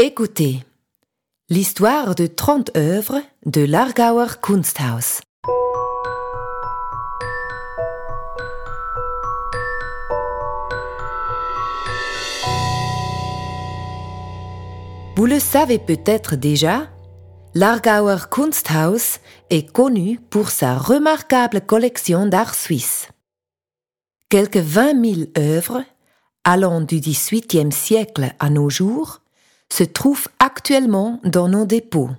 Écoutez l'histoire de 30 œuvres de l'Argauer Kunsthaus. Vous le savez peut-être déjà, l'Argauer Kunsthaus est connu pour sa remarquable collection d'art suisse. Quelques 20 000 œuvres, allant du XVIIIe siècle à nos jours, se trouvent actuellement dans nos dépôts.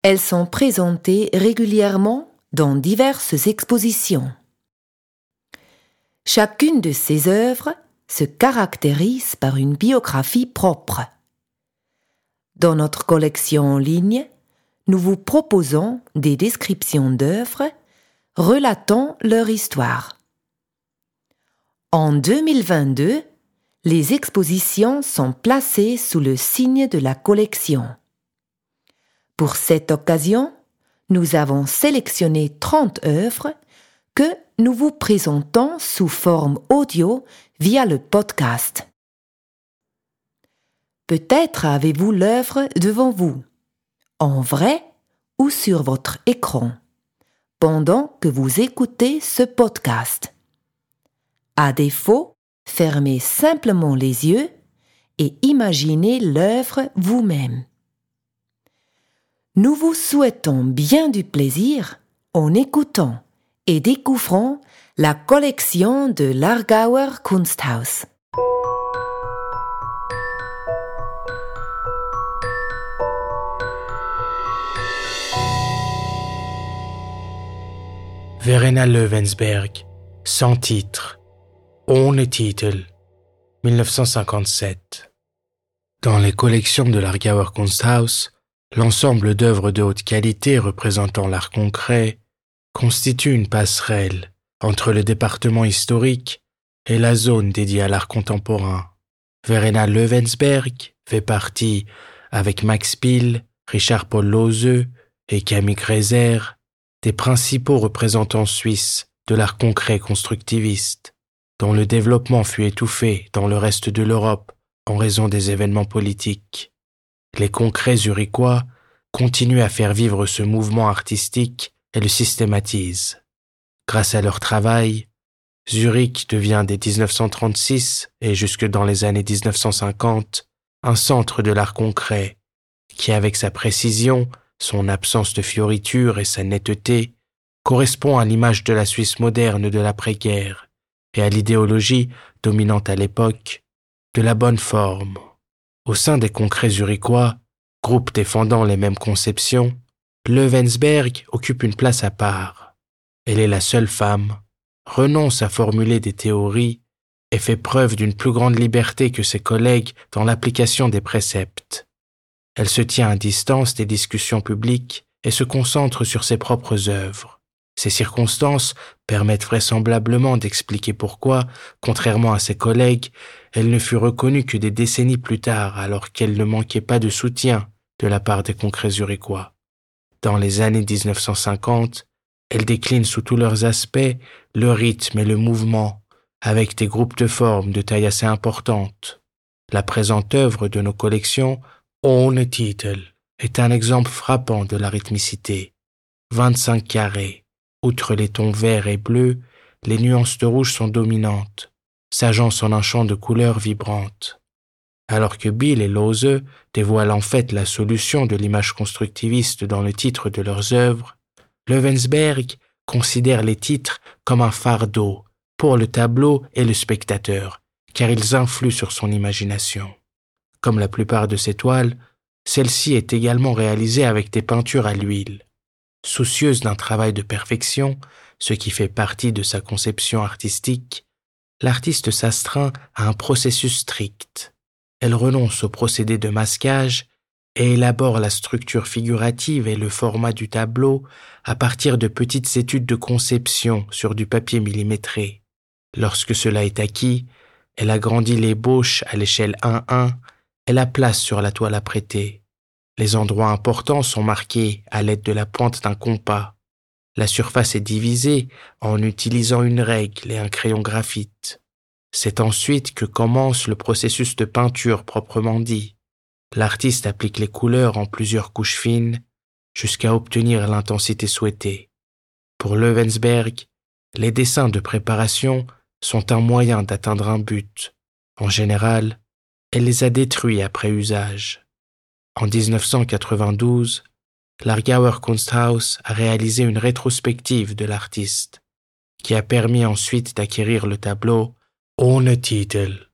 Elles sont présentées régulièrement dans diverses expositions. Chacune de ces œuvres se caractérise par une biographie propre. Dans notre collection en ligne, nous vous proposons des descriptions d'œuvres relatant leur histoire. En 2022, les expositions sont placées sous le signe de la collection. Pour cette occasion, nous avons sélectionné 30 œuvres que nous vous présentons sous forme audio via le podcast. Peut-être avez-vous l'œuvre devant vous, en vrai ou sur votre écran, pendant que vous écoutez ce podcast. À défaut, fermez simplement les yeux et imaginez l'œuvre vous-même. Nous vous souhaitons bien du plaisir en écoutant et découvrant la collection de l'Argauer Kunsthaus. Verena Levensberg, sans titre, ohne Titel, 1957. Dans les collections de l'Argauer Kunsthaus, l'ensemble d'œuvres de haute qualité représentant l'art concret constitue une passerelle entre le département historique et la zone dédiée à l'art contemporain. Verena Levensberg fait partie, avec Max Pill, Richard Paul Lose et Camille Greiser, des principaux représentants suisses de l'art concret constructiviste, dont le développement fut étouffé dans le reste de l'Europe en raison des événements politiques. Les concrets zurichois continuent à faire vivre ce mouvement artistique et le systématisent. Grâce à leur travail, Zurich devient dès 1936 et jusque dans les années 1950 un centre de l'art concret qui, avec sa précision, son absence de fioriture et sa netteté correspond à l'image de la Suisse moderne de l'après-guerre et à l'idéologie dominante à l'époque de la bonne forme. Au sein des concrets zurichois, groupe défendant les mêmes conceptions, Levensberg occupe une place à part. Elle est la seule femme, renonce à formuler des théories et fait preuve d'une plus grande liberté que ses collègues dans l'application des préceptes. Elle se tient à distance des discussions publiques et se concentre sur ses propres œuvres. Ces circonstances permettent vraisemblablement d'expliquer pourquoi, contrairement à ses collègues, elle ne fut reconnue que des décennies plus tard alors qu'elle ne manquait pas de soutien de la part des concrets zurichois. Dans les années 1950, elle décline sous tous leurs aspects le rythme et le mouvement, avec des groupes de formes de taille assez importante. La présente œuvre de nos collections ohne Titel est un exemple frappant de la rythmicité. 25 carrés. Outre les tons verts et bleus, les nuances de rouge sont dominantes, s'agencent en un champ de couleurs vibrantes. Alors que Bill et Lose dévoilent en fait la solution de l'image constructiviste dans le titre de leurs œuvres, Levensberg considère les titres comme un fardeau pour le tableau et le spectateur, car ils influent sur son imagination. Comme la plupart de ses toiles, celle-ci est également réalisée avec des peintures à l'huile. Soucieuse d'un travail de perfection, ce qui fait partie de sa conception artistique, l'artiste s'astreint à un processus strict. Elle renonce au procédé de masquage et élabore la structure figurative et le format du tableau à partir de petites études de conception sur du papier millimétré. Lorsque cela est acquis, elle agrandit l'ébauche à l'échelle 1-1 et la place sur la toile à prêter. Les endroits importants sont marqués à l'aide de la pointe d'un compas. La surface est divisée en utilisant une règle et un crayon graphite. C'est ensuite que commence le processus de peinture proprement dit. l'artiste applique les couleurs en plusieurs couches fines jusqu'à obtenir l'intensité souhaitée. Pour Levensberg, les dessins de préparation sont un moyen d'atteindre un but. En général, elle les a détruits après usage. En 1992, l'Argauer Kunsthaus a réalisé une rétrospective de l'artiste, qui a permis ensuite d'acquérir le tableau Ohne Titel